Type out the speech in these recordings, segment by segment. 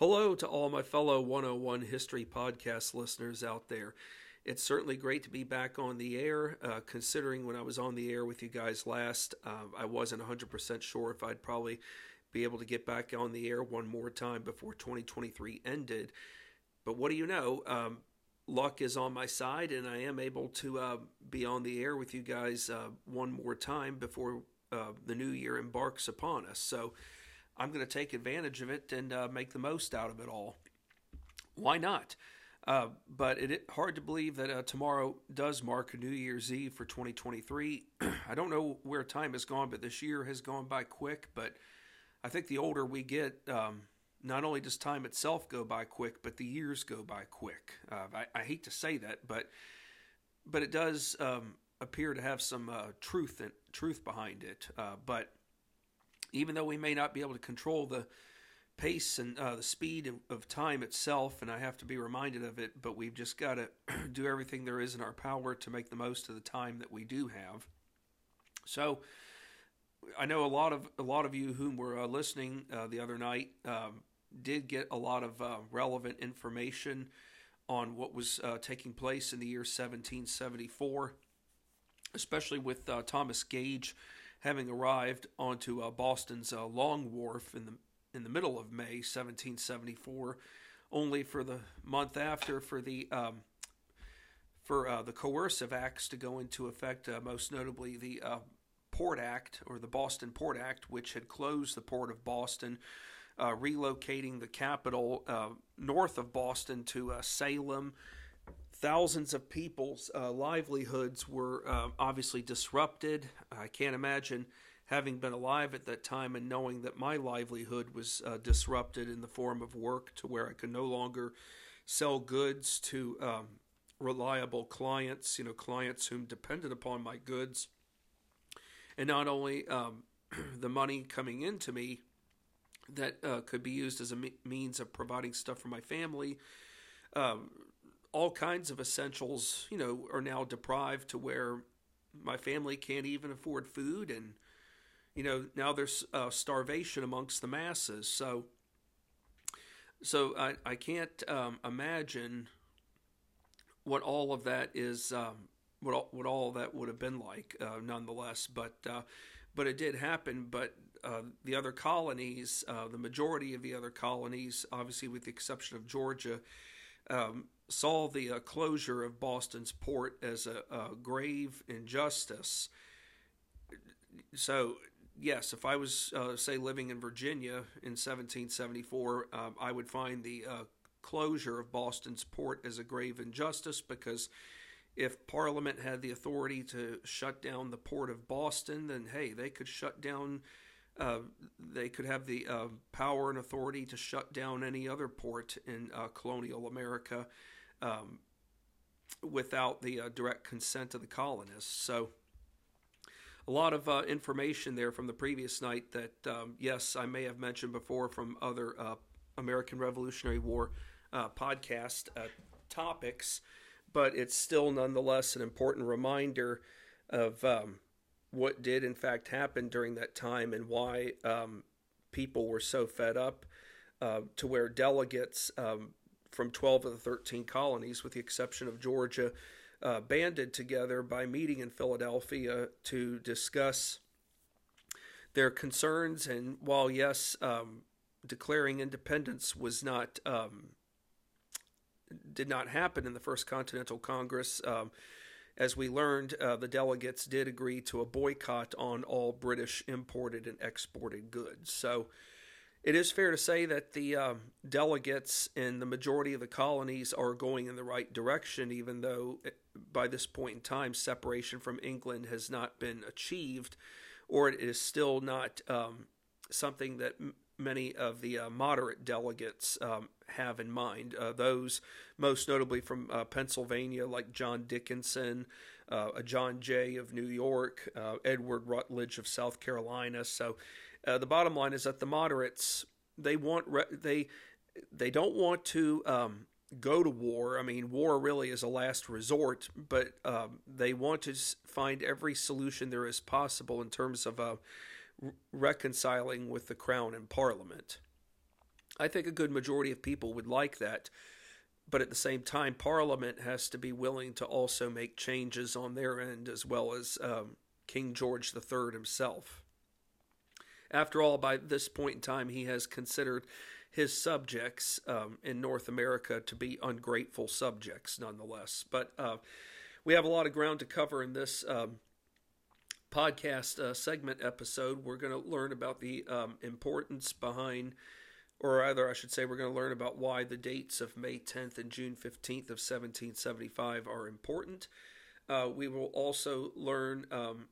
Hello to all my fellow 101 History Podcast listeners out there. It's certainly great to be back on the air. Uh, considering when I was on the air with you guys last, uh, I wasn't 100% sure if I'd probably be able to get back on the air one more time before 2023 ended. But what do you know? Um, luck is on my side, and I am able to uh, be on the air with you guys uh, one more time before uh, the new year embarks upon us. So I'm going to take advantage of it and uh, make the most out of it all. Why not? Uh, but it, it hard to believe that uh, tomorrow does mark New Year's Eve for 2023. I don't know where time has gone, but this year has gone by quick. But I think the older we get, um, not only does time itself go by quick, but the years go by quick. Uh, I, I, hate to say that, but but it does um, appear to have some uh, truth truth behind it. Uh, but even though we may not be able to control the pace and uh, the speed of, time itself, and I have to be reminded of it, but we've just got to do everything there is in our power to make the most of the time that we do have. So. I know a lot of a lot of you whom were uh, listening uh, the other night um, did get a lot of uh, relevant information on what was uh, taking place in the year 1774, especially with uh, Thomas Gage having arrived onto uh, Boston's uh, Long Wharf in the in the middle of May 1774, only for the month after for the um, for uh, the coercive acts to go into effect, most notably the Port Act or the Boston Port Act, which had closed the port of Boston uh, relocating the capital uh, north of Boston to uh, Salem. Thousands of people's uh, livelihoods were uh, obviously disrupted. I can't imagine having been alive at that time and knowing that my livelihood was uh, disrupted in the form of work to where I could no longer sell goods to um, reliable clients, you know, clients whom depended upon my goods. And not only um, the money coming into me, that uh, could be used as a me- means of providing stuff for my family. Um, all kinds of essentials, you know, are now deprived to where my family can't even afford food, and you know now there's uh, starvation amongst the masses. So, so I I can't um, imagine what all of that is. Um, what all, what all that would have been like, uh, nonetheless, but uh, but it did happen. But uh, the other colonies, uh, the majority of the other colonies, obviously with the exception of Georgia, um, saw the uh, closure of Boston's port as a, a, grave injustice. So, yes, if I was, uh, say, living in Virginia in 1774, um, I would find the uh, closure of Boston's port as a grave injustice because if Parliament had the authority to shut down the port of Boston, then hey, they could shut down uh, they could have the uh, power and authority to shut down any other port in uh, colonial America um, without the uh, direct consent of the colonists. So, a lot of uh, information there from the previous night that, um, yes, I may have mentioned before from other American Revolutionary War podcast topics, but it's still nonetheless an important reminder of. Um, what did in fact happen during that time and why um, people were so fed up uh, to where delegates um, from 12 of the 13 colonies, with the exception of Georgia, uh, banded together by meeting in Philadelphia to discuss their concerns. And while, yes, um, declaring independence was not um, did not happen in the First Continental Congress, um, as we learned, uh, the delegates did agree to a boycott on all British imported and exported goods. So it is fair to say that the uh, delegates in the majority of the colonies are going in the right direction, even though eh, by this point in time, separation from England has not been achieved, or it is still not um, something that m- many of the uh, moderate delegates um, have in mind. Uh, those most notably from uh, Pennsylvania, like John Dickinson, uh, John Jay of New York, uh, Edward Rutledge of South Carolina. So uh, the bottom line is that the moderates they want re- they they don't want to um, go to war. I mean, war really is a last resort, but um, they want to find every solution there is possible in terms of uh, reconciling with the crown and parliament. I think a good majority of people would like that. But at the same time, Parliament has to be willing to also make changes on their end, as well as um, King George III himself. After all, by this point in time, he has considered his subjects um, in North America to be ungrateful subjects, nonetheless. But uh, we have a lot of ground to cover in this um, podcast uh, segment episode. We're going to learn about the um, importance behind or rather, I should say, we're going to learn about why the dates of May 10th and June 15th of 1775 are important. Uh, we will also learn um,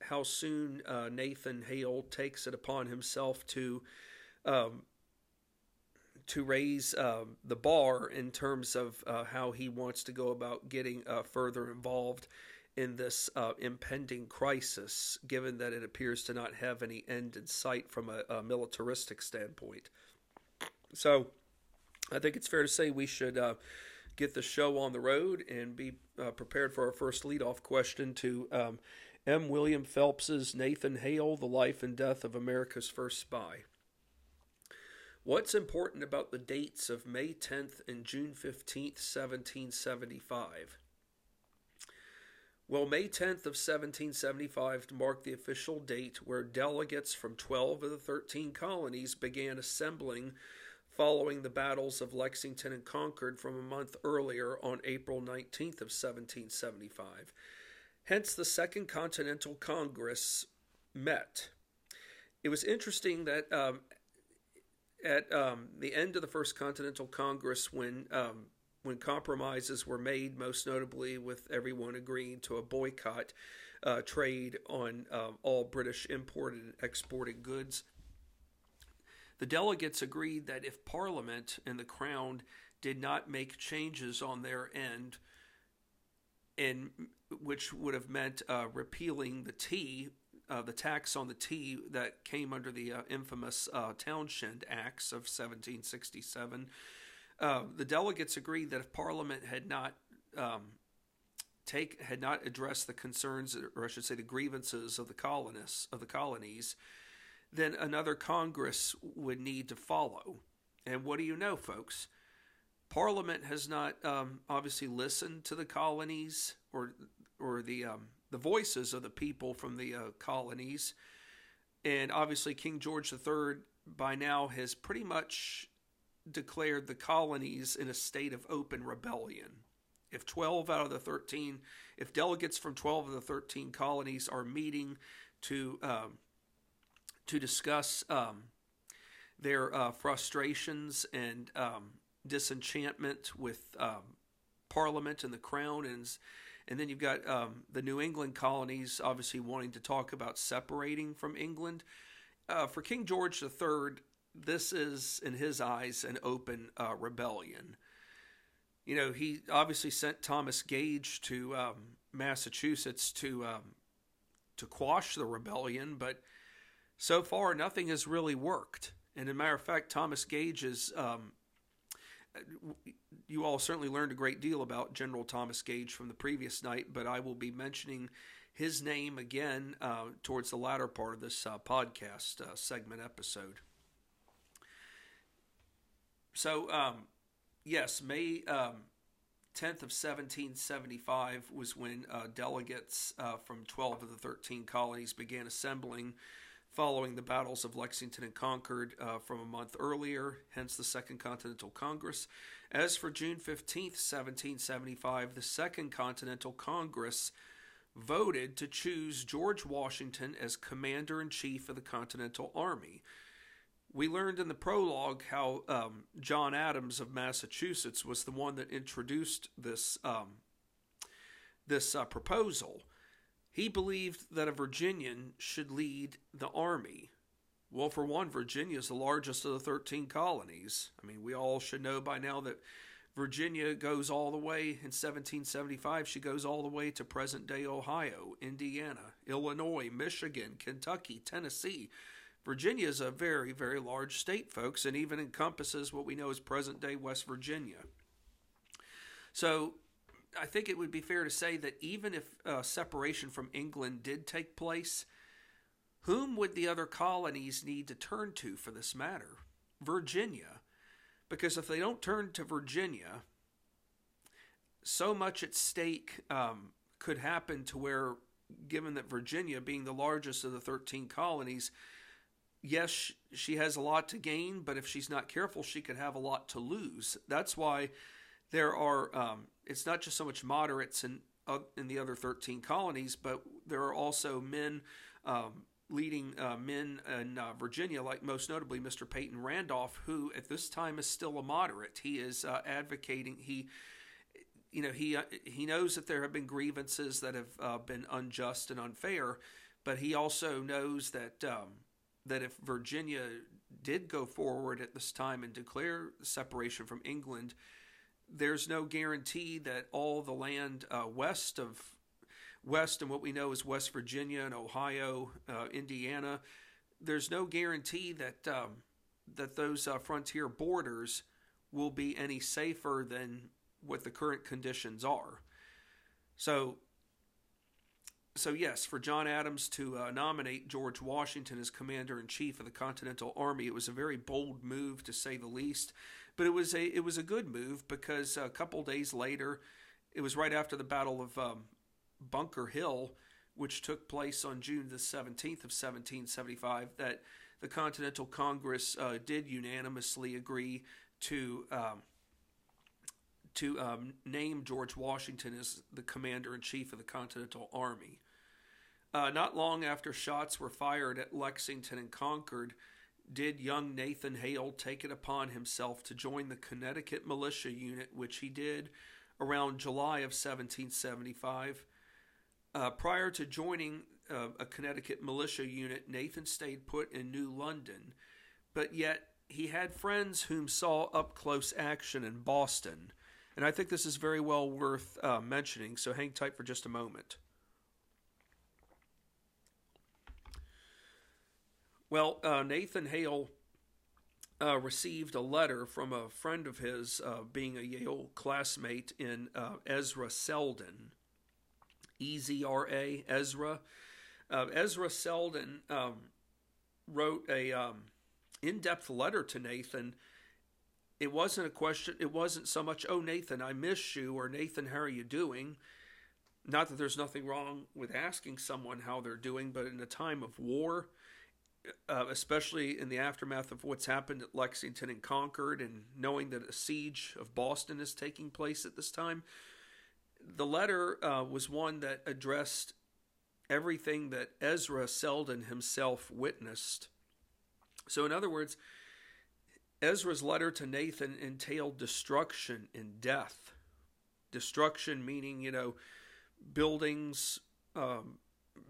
how soon uh, Nathan Hale takes it upon himself to um, to raise uh, the bar in terms of uh, how he wants to go about getting uh, further involved in this uh, impending crisis, given that it appears to not have any end in sight from a, a militaristic standpoint. So I think it's fair to say we should uh, get the show on the road and be prepared for our first leadoff question to um, M. William Phelps's Nathan Hale, The Life and Death of America's First Spy. What's important about the dates of May 10th and June 15th, 1775? Well, May 10th of 1775 marked the official date where delegates from 12 of the 13 colonies began assembling following the battles of Lexington and Concord from a month earlier on April 19th of 1775. Hence, the Second Continental Congress met. It was interesting that um, at um, the end of the First Continental Congress, when um, when compromises were made, most notably with everyone agreeing to a boycott uh, trade on um, all British imported and exported goods, the delegates agreed that if Parliament and the Crown did not make changes on their end, and which would have meant uh, repealing the tea, uh, the tax on the tea that came under the uh, infamous uh, Townshend Acts of 1767. Uh, the delegates agreed that if Parliament had not um, take had not addressed the concerns, or I should say, the grievances of the colonists of the colonies, then another Congress would need to follow. And what do you know, folks? Parliament has not um, obviously listened to the colonies or or the um, the voices of the people from the uh, colonies, and obviously King George III by now has pretty much declared the colonies in a state of open rebellion. If 12 out of the 13, if delegates from 12 of the 13 colonies are meeting to um, to discuss um, their uh, frustrations and um, disenchantment with um, Parliament and the Crown, and and then you've got um, the New England colonies obviously wanting to talk about separating from England. Uh, for King George III, this is, in his eyes, an open uh, rebellion. You know, he obviously sent Thomas Gage to um, Massachusetts to um, to quash the rebellion, but so far nothing has really worked. And as a matter of fact, Thomas Gage is. Um, you all certainly learned a great deal about General Thomas Gage from the previous night, but I will be mentioning his name again uh, towards the latter part of this uh, podcast uh, segment episode. So, um, yes, May um, 10th of 1775 was when uh, delegates uh, from 12 of the 13 colonies began assembling following the battles of Lexington and Concord uh, from a month earlier, hence the Second Continental Congress. As for June 15th, 1775, the Second Continental Congress voted to choose George Washington as Commander in Chief of the Continental Army. We learned in the prologue how um, John Adams of Massachusetts was the one that introduced this um, this uh, proposal. He believed that a Virginian should lead the army. Well, for one, Virginia is the largest of the 13 colonies. I mean, we all should know by now that Virginia goes all the way in 1775, she goes all the way to present day Ohio, Indiana, Illinois, Michigan, Kentucky, Tennessee. Virginia is a very, very large state, folks, and even encompasses what we know as present day West Virginia. So I think it would be fair to say that even if uh, separation from England did take place, whom would the other colonies need to turn to for this matter? Virginia. because if they don't turn to Virginia, so much at stake um, could happen to where, given that Virginia, being the largest of the 13 colonies, yes, she has a lot to gain, but if she's not careful, she could have a lot to lose. That's why there are, um, it's not just so much moderates in, uh, in the other 13 colonies, but there are also men. Um, leading uh, men in uh, Virginia, like most notably Mr. Peyton Randolph, who at this time is still a moderate. He is uh, advocating he you know he uh, he knows that there have been grievances that have uh, been unjust and unfair, but he also knows that um, that if Virginia did go forward at this time and declare separation from England, there's no guarantee that all the land uh, west of west and what we know is West Virginia and Ohio, uh, Indiana, there's no guarantee that um, that those uh, frontier borders will be any safer than what the current conditions are. So, so yes, for John Adams to uh, nominate George Washington as commander in chief of the Continental Army, it was a very bold move to say the least. But it was a it was a good move because a couple days later, it was right after the Battle of um, Bunker Hill, which took place on June the 17th of 1775, that the Continental Congress uh, did unanimously agree to um, to um, name George Washington as the commander in chief of the Continental Army. Uh, not long after shots were fired at Lexington and Concord, did young Nathan Hale take it upon himself to join the Connecticut Militia Unit, which he did around July of 1775. Uh, prior to joining uh, a Connecticut militia unit, Nathan stayed put in New London, but yet he had friends whom saw up close action in Boston and I think this is very well worth uh, mentioning, so hang tight for just a moment. Well, uh, Nathan Hale uh, received a letter from a friend of his, uh, being a Yale classmate in uh, Ezra Selden. E Z R A, Ezra. Uh, Ezra Selden um, wrote a um, in depth letter to Nathan it wasn't a question, it wasn't so much, oh, Nathan, I miss you, or Nathan, how are you doing? Not that there's nothing wrong with asking someone how they're doing, but in a time of war, uh, especially in the aftermath of what's happened at Lexington and Concord, and knowing that a siege of Boston is taking place at this time, the letter uh, was one that addressed everything that Ezra Selden himself witnessed. So, in other words, Ezra's letter to Nathan entailed destruction and death. Destruction meaning, you know, buildings, um,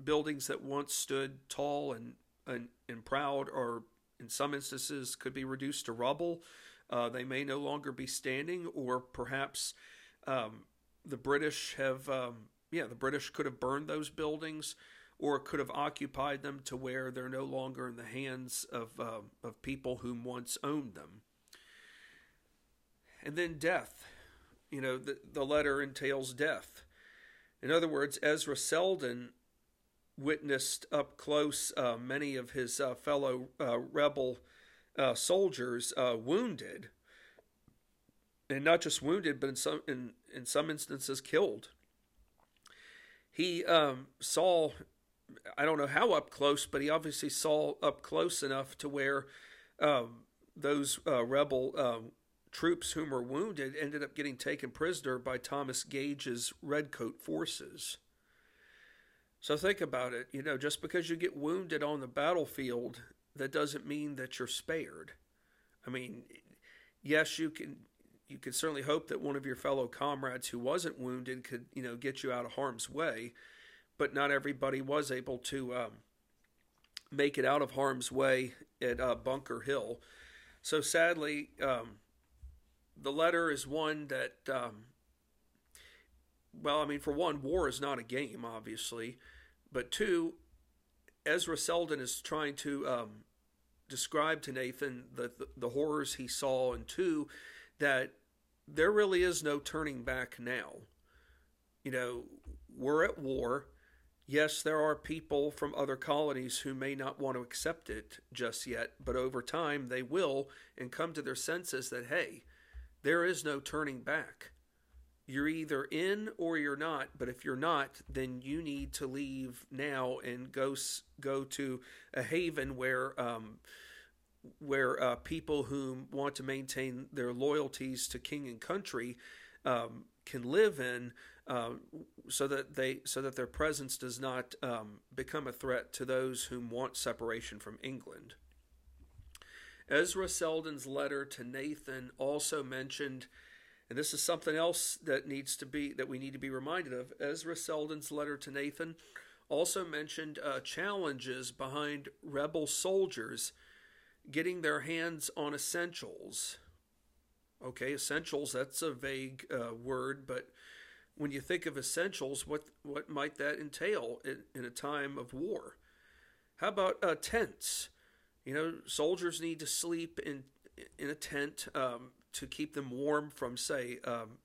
buildings that once stood tall and, and, and proud, or in some instances could be reduced to rubble. Uh, they may no longer be standing, or perhaps um, the British have, um, yeah, the British could have burned those buildings or could have occupied them to where they're no longer in the hands of, uh, of people whom once owned them. And then death. You know, the, the letter entails death. In other words, Ezra Selden witnessed up close uh, many of his uh, fellow uh, rebel uh, soldiers uh, wounded, and not just wounded, but in some in, in some instances killed. He um, saw I don't know how up close, but he obviously saw up close enough to where um, those rebel um, troops whom were wounded ended up getting taken prisoner by Thomas Gage's redcoat forces. So think about it. You know, just because you get wounded on the battlefield, that doesn't mean that you're spared. I mean, yes, you can you can certainly hope that one of your fellow comrades who wasn't wounded could, you know, get you out of harm's way but not everybody was able to um, make it out of harm's way at uh, Bunker Hill. So sadly, um, the letter is one that, um, well, I mean, for one, war is not a game, obviously, but two, Ezra Selden is trying to um, describe to Nathan the, the, the horrors he saw, and two, that there really is no turning back now. You know, we're at war Yes, there are people from other colonies who may not want to accept it just yet, but over time they will and come to their senses that, hey, there is no turning back. You're either in or you're not, but if you're not, then you need to leave now and go go to a haven where um, where uh, people who want to maintain their loyalties to king and country um, can live in uh, so that they so that their presence does not um, become a threat to those who want separation from England. Ezra Selden's letter to Nathan also mentioned, and this is something else that needs to be that we need to be reminded of. Ezra Selden's letter to Nathan also mentioned uh, challenges behind rebel soldiers getting their hands on essentials. Okay, essentials, that's a vague uh, word, but when you think of essentials, what what might that entail in, in a time of war? How about uh, tents? You know, soldiers need to sleep in in a tent um, to keep them warm from, say, um,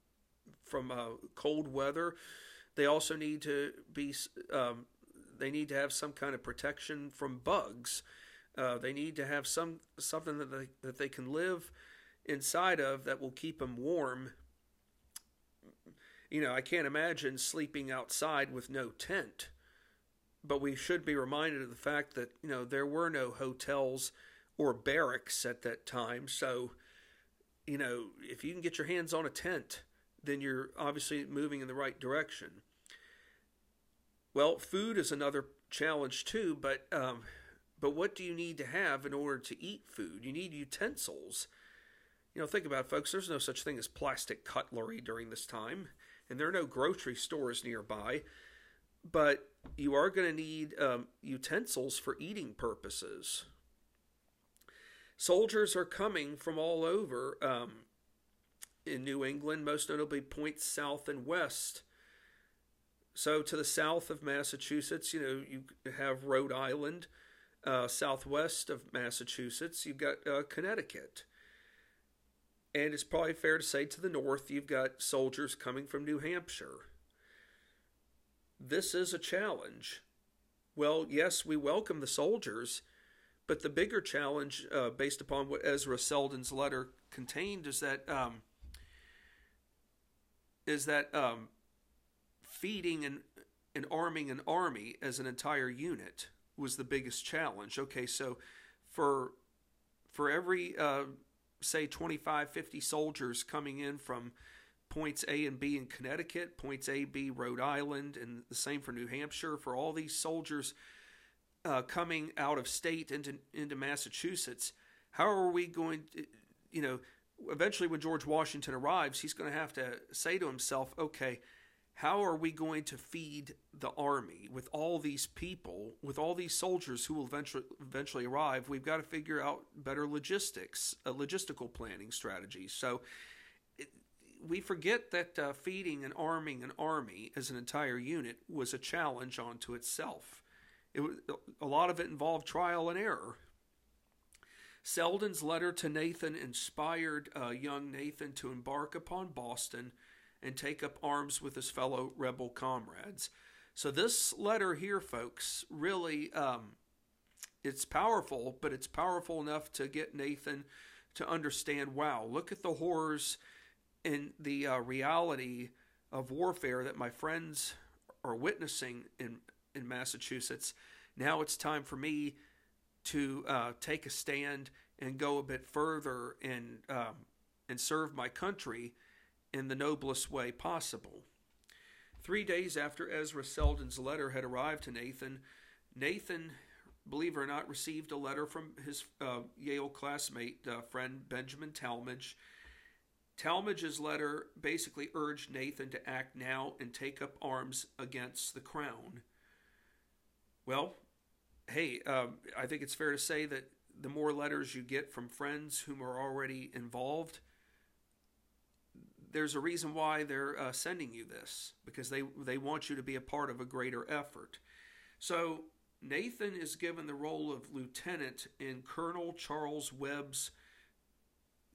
from uh, cold weather. They also need to be um, they need to have some kind of protection from bugs. Uh, they need to have some something that they, that they can live inside of that will keep them warm you know, I can't imagine sleeping outside with no tent. But we should be reminded of the fact that, you know, there were no hotels or barracks at that time. So, you know, if you can get your hands on a tent, then you're obviously moving in the right direction. Well, food is another challenge too, but um, but what do you need to have in order to eat food? You need utensils. You know, think about it, folks. There's no such thing as plastic cutlery during this time and there are no grocery stores nearby, but you are going to need um, utensils for eating purposes. Soldiers are coming from all over um, in New England, most notably points south and west. So to the south of Massachusetts, you know, you have Rhode Island. Uh, southwest of Massachusetts, you've got uh, Connecticut. And it's probably fair to say to the north, you've got soldiers coming from New Hampshire. This is a challenge. Well, yes, we welcome the soldiers, but the bigger challenge, uh, based upon what Ezra Selden's letter contained, is that um, is that um, feeding and, and arming an army as an entire unit was the biggest challenge. Okay, so for for every uh, say 25, 50 soldiers coming in from points A and B in Connecticut, points A, B, Rhode Island, and the same for New Hampshire. For all these soldiers uh, coming out of state into into Massachusetts, how are we going to, you know, eventually when George Washington arrives, he's going to have to say to himself, okay, how are we going to feed the army with all these people, with all these soldiers who will eventually eventually arrive? We've got to figure out better logistics, uh, logistical planning strategies. So we forget that uh, feeding and arming an army as an entire unit was a challenge unto itself. It was, a lot of it involved trial and error. Selden's letter to Nathan inspired uh, young Nathan to embark upon Boston and take up arms with his fellow rebel comrades. So this letter here, folks, really um, it's powerful, but it's powerful enough to get Nathan to understand. Wow, look at the horrors and the uh, reality of warfare that my friends are witnessing in in Massachusetts. Now it's time for me to uh, take a stand and go a bit further and um, and serve my country in the noblest way possible. Three days after Ezra Selden's letter had arrived to Nathan, Nathan, believe it or not, received a letter from his uh, Yale classmate uh, friend Benjamin Tallmadge. Tallmadge's letter basically urged Nathan to act now and take up arms against the crown. Well, hey, um, I think it's fair to say that the more letters you get from friends whom are already involved, there's a reason why they're uh, sending you this because they they want you to be a part of a greater effort. So Nathan is given the role of lieutenant in Colonel Charles Webb's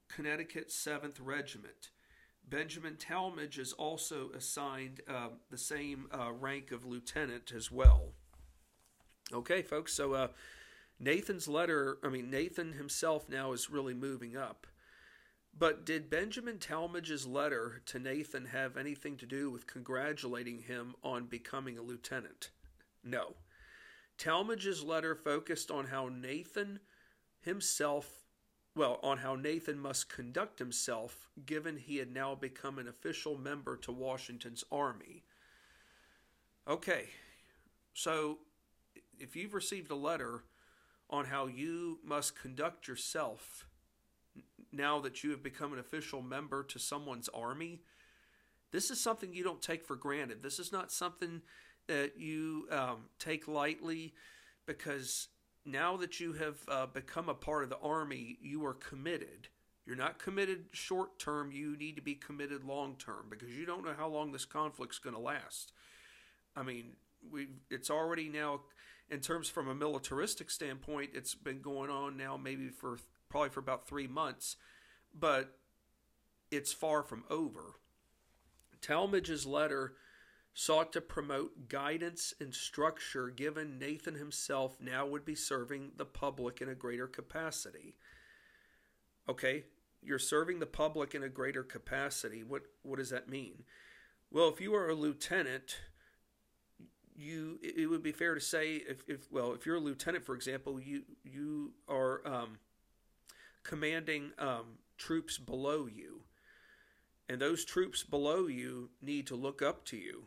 Connecticut 7th Regiment. Benjamin Tallmadge is also assigned uh, the same uh, rank of lieutenant as well. Okay, folks, so uh, Nathan's letter, I mean, Nathan himself now is really moving up. But did Benjamin Tallmadge's letter to Nathan have anything to do with congratulating him on becoming a lieutenant? No. Tallmadge's letter focused on how Nathan himself, well, on how Nathan must conduct himself given he had now become an official member to Washington's army. Okay, so if you've received a letter on how you must conduct yourself now that you have become an official member to someone's army, this is something you don't take for granted. This is not something that you um, take lightly because now that you have uh, become a part of the army, you are committed. You're not committed short term, you need to be committed long term because you don't know how long this conflict's going to last. I mean, we it's already now in terms from a militaristic standpoint, it's been going on now maybe for probably for about 3 months, but it's far from over. Tallmadge's letter sought to promote guidance and structure given Nathan himself now would be serving the public in a greater capacity. Okay, you're serving the public in a greater capacity. What what does that mean? Well, if you are a lieutenant, you it would be fair to say if, if well if you're a lieutenant for example you you are um, commanding um, troops below you. And those troops below you need to look up to you.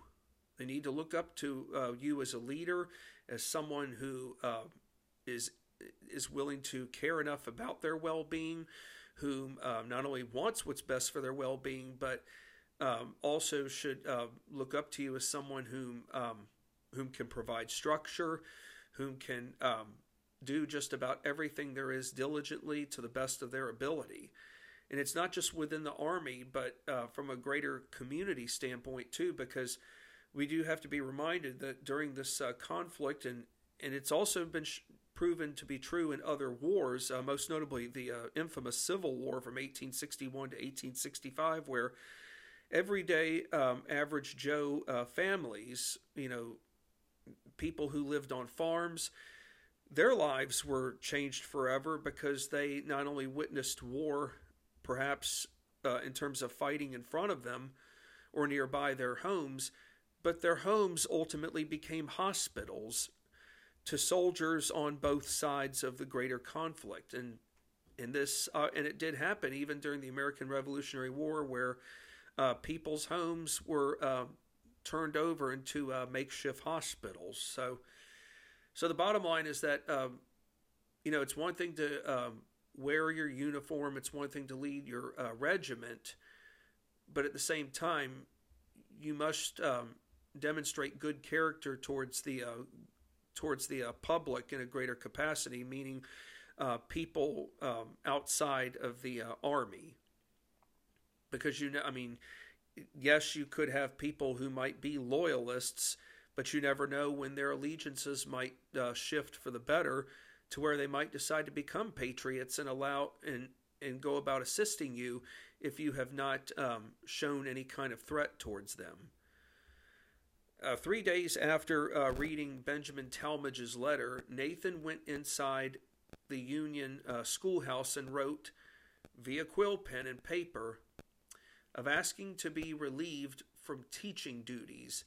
They need to look up to uh, you as a leader as someone who uh, is is willing to care enough about their well-being who um, not only wants what's best for their well being, but um, also should uh, look up to you as someone whom um, whom can provide structure, whom can um, do just about everything there is diligently to the best of their ability. And it's not just within the army, but uh, from a greater community standpoint too, because we do have to be reminded that during this uh, conflict, and and it's also been sh- proven to be true in other wars, uh, most notably the uh, infamous Civil War from 1861 to 1865, where everyday um, average Joe uh, families, you know, people who lived on farms, their lives were changed forever because they not only witnessed war, perhaps uh, in terms of fighting in front of them or nearby their homes, but their homes ultimately became hospitals to soldiers on both sides of the greater conflict. And in this, uh, and it did happen even during the American Revolutionary War, where uh, people's homes were uh, turned over into uh, makeshift hospitals. So, so the bottom line is that um, you know it's one thing to um, wear your uniform, it's one thing to lead your uh, regiment, but at the same time, you must um, demonstrate good character towards the uh, towards the uh, public in a greater capacity, meaning uh, people um, outside of the uh, army. Because you know, I mean, yes, you could have people who might be loyalists, but you never know when their allegiances might uh, shift for the better to where they might decide to become patriots and allow and and go about assisting you if you have not um, shown any kind of threat towards them. Uh, three days after uh, reading Benjamin Tallmadge's letter, Nathan went inside the Union uh, schoolhouse and wrote, via quill pen and paper, of asking to be relieved from teaching duties,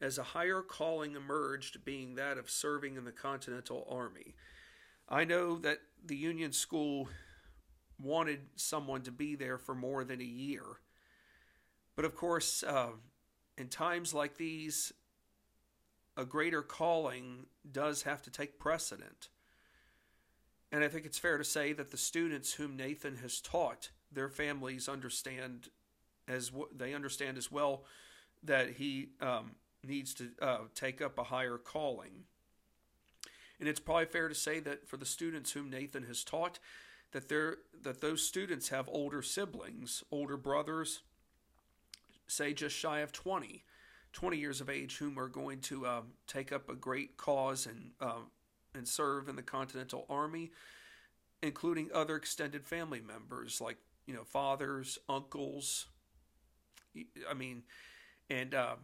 as a higher calling emerged, being that of serving in the Continental Army. I know that the Union School wanted someone to be there for more than a year. But of course, uh, in times like these, a greater calling does have to take precedent. And I think it's fair to say that the students whom Nathan has taught, their families understand as they understand as well that he um, needs to uh, take up a higher calling. And it's probably fair to say that for the students whom Nathan has taught, that they that those students have older siblings, older brothers, say just shy of 20, 20 years of age, whom are going to um, take up a great cause and uh, and serve in the Continental Army, including other extended family members like you know fathers, uncles, I mean, and um,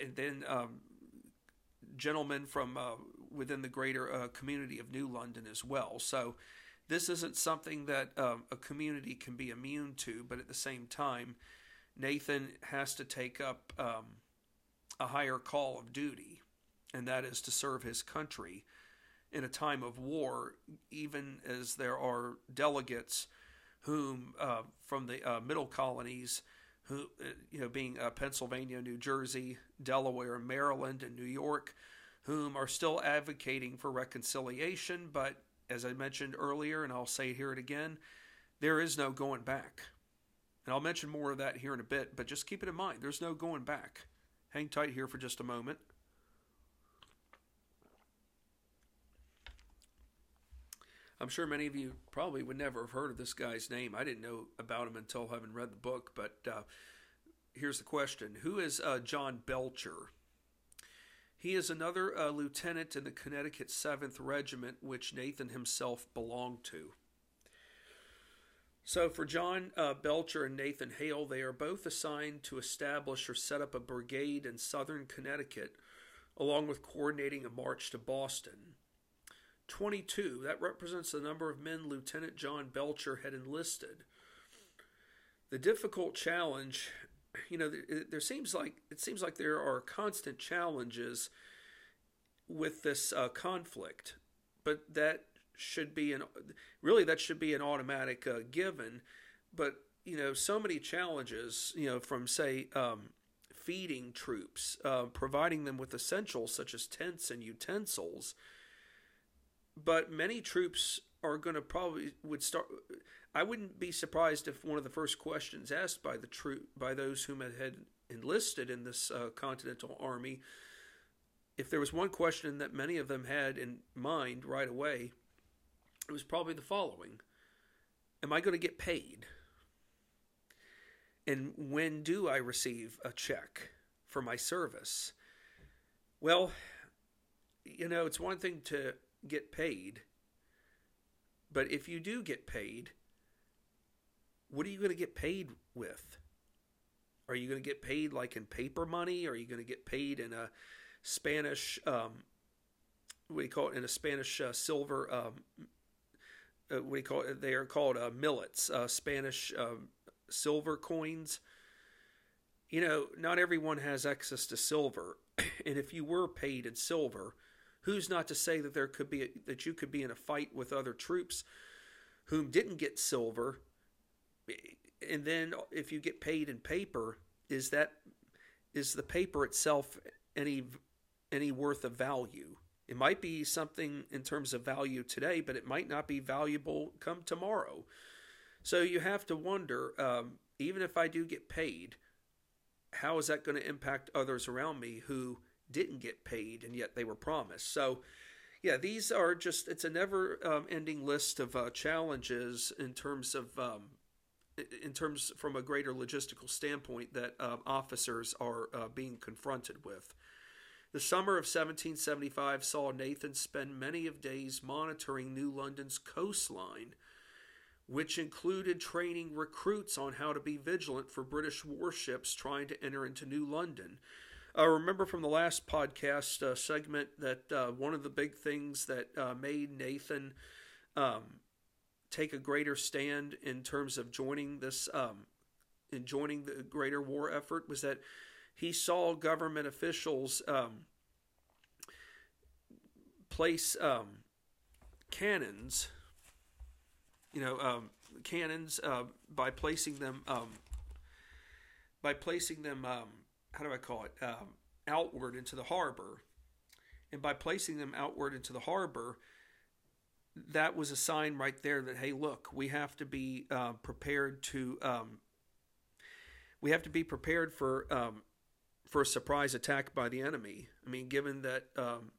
and then um, gentlemen from uh, within the greater uh, community of New London as well. So this isn't something that um, a community can be immune to, but at the same time, Nathan has to take up um, a higher call of duty, and that is to serve his country in a time of war, even as there are delegates whom uh, from the uh, middle colonies, who uh, you know, being uh, Pennsylvania, New Jersey, Delaware, Maryland, and New York, whom are still advocating for reconciliation, but as I mentioned earlier, and I'll say it here again, there is no going back. And I'll mention more of that here in a bit, but just keep it in mind there's no going back. Hang tight here for just a moment. I'm sure many of you probably would never have heard of this guy's name. I didn't know about him until having read the book, but uh, here's the question Who is uh, John Belcher? He is another uh, lieutenant in the Connecticut 7th Regiment, which Nathan himself belonged to. So, for John uh, Belcher and Nathan Hale, they are both assigned to establish or set up a brigade in southern Connecticut, along with coordinating a march to Boston. 22, that represents the number of men Lieutenant John Belcher had enlisted. The difficult challenge you know, there, seems like it seems like there are constant challenges with this uh, conflict, but that should be an really that should be an automatic uh, given. But you know, so many challenges, you know, from say um, feeding troops, uh, providing them with essentials such as tents and utensils. But many troops are going to probably would start I wouldn't be surprised if one of the first questions asked by the troop by those whom had enlisted in this uh, Continental Army, if there was one question that many of them had in mind right away, it was probably the following: Am I going to get paid? And when do I receive a check for my service? Well, you know, it's one thing to get paid, but if you do get paid, what are you going to get paid with? Are you going to get paid like in paper money? Are you going to get paid in a Spanish, um, what do you call it, in a Spanish uh, silver, um, uh, what do you call it? They are called uh, millets, uh, Spanish um, silver coins. You know, not everyone has access to silver. and if you were paid in silver, who's not to say that there could be, a, that you could be in a fight with other troops whom didn't get silver and then if you get paid in paper, is that is the paper itself any any worth of value? It might be something in terms of value today, but it might not be valuable come tomorrow. So you have to wonder, um, even if I do get paid, how is that going to impact others around me who didn't get paid and yet they were promised? So, yeah, these are just, it's a never um, ending list of uh, challenges in terms of um, in terms from a greater logistical standpoint that uh, officers are uh, being confronted with. The summer of 1775 saw Nathan spend many of days monitoring New London's coastline, which included training recruits on how to be vigilant for British warships trying to enter into New London. Remember from the last podcast uh, segment that uh, one of the big things that uh, made Nathan um, take a greater stand in terms of joining this um, in joining the greater war effort was that he saw government officials um, place um, cannons, you know, um, cannons uh, by placing them um, by placing them. Um, how do I call it? outward into the harbor, and by placing them outward into the harbor, that was a sign right there that hey, look, we have to be uh, prepared to um, we have to be prepared for um, for a surprise attack by the enemy. I mean, given that um,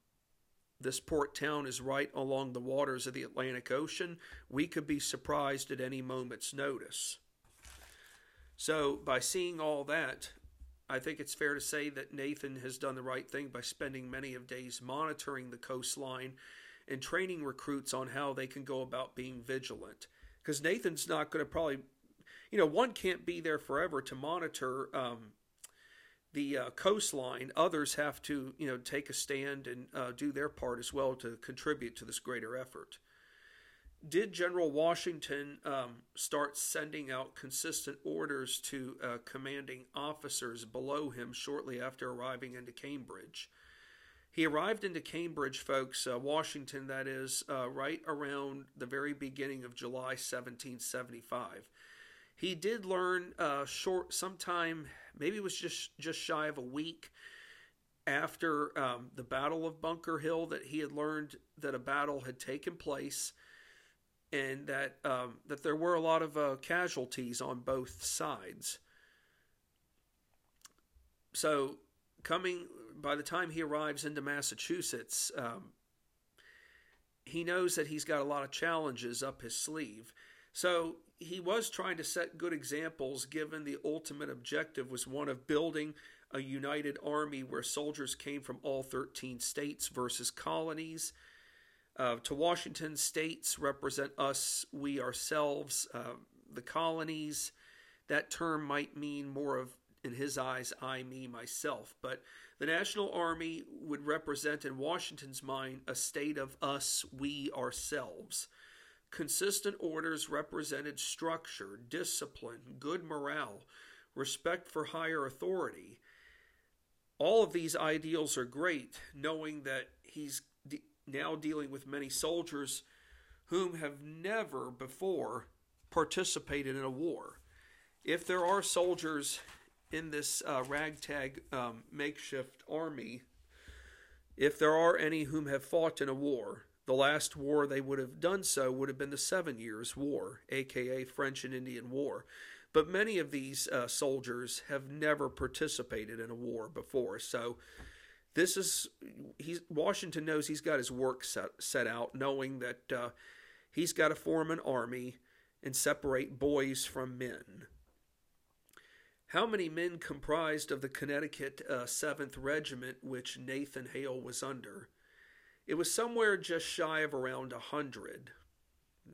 this port town is right along the waters of the Atlantic Ocean, we could be surprised at any moment's notice. So, by seeing all that, I think it's fair to say that Nathan has done the right thing by spending many of days monitoring the coastline and training recruits on how they can go about being vigilant. Because Nathan's not going to probably, you know, one can't be there forever to monitor um, the uh, coastline. Others have to, you know, take a stand and uh, do their part as well to contribute to this greater effort. Did General Washington um, start sending out consistent orders to uh, commanding officers below him shortly after arriving into Cambridge? He arrived into Cambridge, folks, uh, Washington, that is, uh, right around the very beginning of July 1775. He did learn uh, short, sometime, maybe it was just, just shy of a week after um, the Battle of Bunker Hill, that he had learned that a battle had taken place and that um, that there were a lot of uh, casualties on both sides. So, coming by the time he arrives into Massachusetts, um, he knows that he's got a lot of challenges up his sleeve. So he was trying to set good examples, given the ultimate objective was one of building a united army where soldiers came from all 13 states versus colonies. Uh, to Washington, states represent us, we ourselves, uh, the colonies. That term might mean more of, in his eyes, I, me, myself. But the National Army would represent, in Washington's mind, a state of us, we, ourselves. Consistent orders represented structure, discipline, good morale, respect for higher authority. All of these ideals are great, knowing that he's now dealing with many soldiers whom have never before participated in a war. If there are soldiers in this uh, ragtag um, makeshift army, if there are any whom have fought in a war, the last war they would have done so would have been the Seven Years' War, aka French and Indian War. But many of these uh, soldiers have never participated in a war before, so this is he's Washington knows he's got his work set set out, knowing that uh, he's got to form an army and separate boys from men. How many men comprised of the Connecticut uh, 7th Regiment, which Nathan Hale was under? It was somewhere just shy of around a hundred.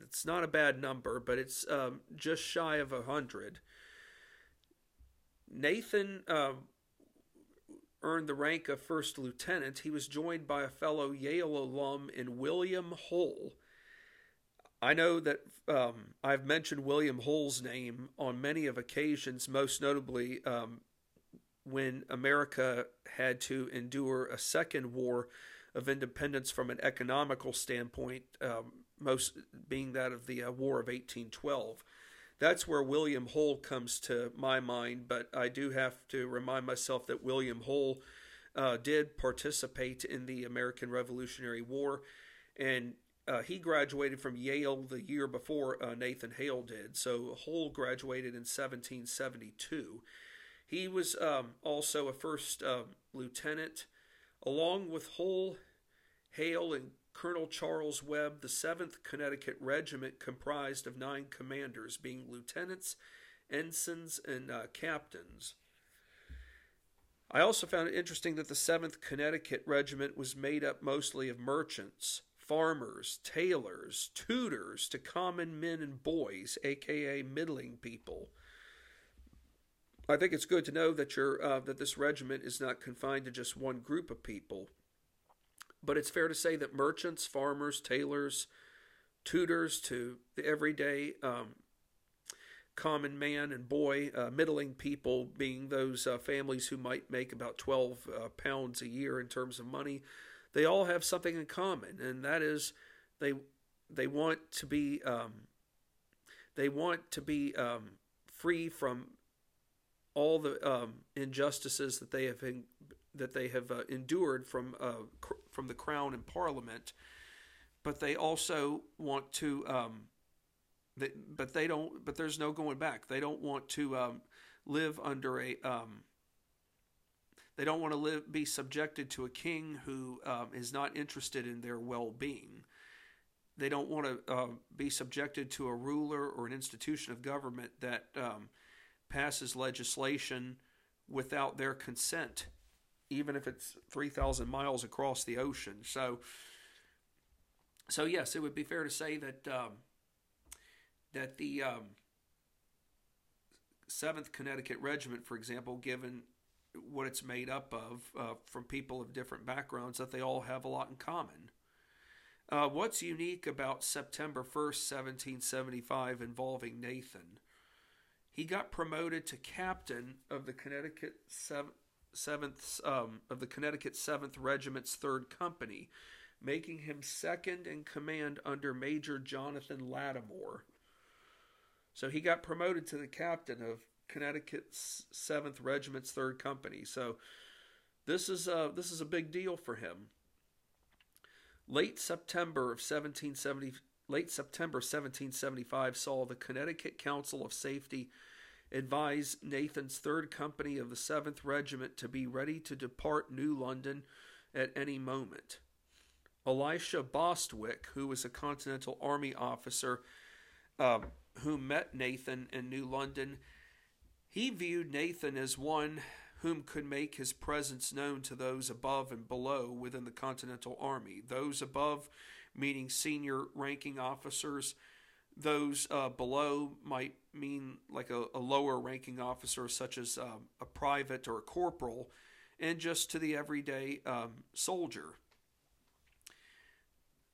It's not a bad number, but it's um, just shy of a hundred. Nathan uh, earned the rank of first lieutenant. He was joined by a fellow Yale alum in William Hull. I know that um, I've mentioned William Hull's name on many of occasions, most notably um, when America had to endure a second war of independence from an economical standpoint, um, most being that of the uh, War of 1812. That's where William Hull comes to my mind, but I do have to remind myself that William Hull uh, did participate in the American Revolutionary War, and uh, he graduated from Yale the year before uh, Nathan Hale did. So Hull graduated in 1772. He was um, also a first uh, lieutenant Along with Hull, Hale, and Colonel Charles Webb, the 7th Connecticut Regiment comprised of nine commanders, being lieutenants, ensigns, and uh, captains. I also found it interesting that the 7th Connecticut Regiment was made up mostly of merchants, farmers, tailors, tutors to common men and boys, aka middling people. I think it's good to know that uh, that this regiment is not confined to just one group of people, but it's fair to say that merchants, farmers, tailors, tutors to the everyday um, common man and boy, uh, middling people, being those uh, families who might make about twelve uh, pounds a year in terms of money, they all have something in common, and that is they they want to be um, they want to be um, free from all the um, injustices that they have that they have uh, endured from uh, cr- from the crown and parliament, but they also want to. Um, they, but they don't. But there's no going back. They don't want to um, live under a. Um, they don't want to live be subjected to a king who um, is not interested in their well-being. They don't want to uh, be subjected to a ruler or an institution of government that um, passes legislation without their consent, even if it's 3,000 miles across the ocean. So, so yes, it would be fair to say that um, that the um, Seventh Connecticut Regiment, for example, given what it's made up of uh, from people of different backgrounds, that they all have a lot in common. Uh, what's unique about September 1st, 1775, involving Nathan? He got promoted to captain of the Connecticut Seventh um, of the Connecticut Seventh Regiment's Third Company, making him second in command under Major Jonathan Lattimore. So he got promoted to the captain of Connecticut's Seventh Regiment's Third Company. So this is a, this is a big deal for him. Late September of 1770, late September 1775 saw the Connecticut Council of Safety advise Nathan's Third Company of the Seventh Regiment to be ready to depart New London at any moment. Elisha Bostwick, who was a Continental Army officer um, who met Nathan in New London, he viewed Nathan as one whom could make his presence known to those above and below within the Continental Army. Those above, meaning senior ranking officers, those uh, below might mean like a, a, lower ranking officer, such as um, a private or a corporal, and just to the everyday um, soldier.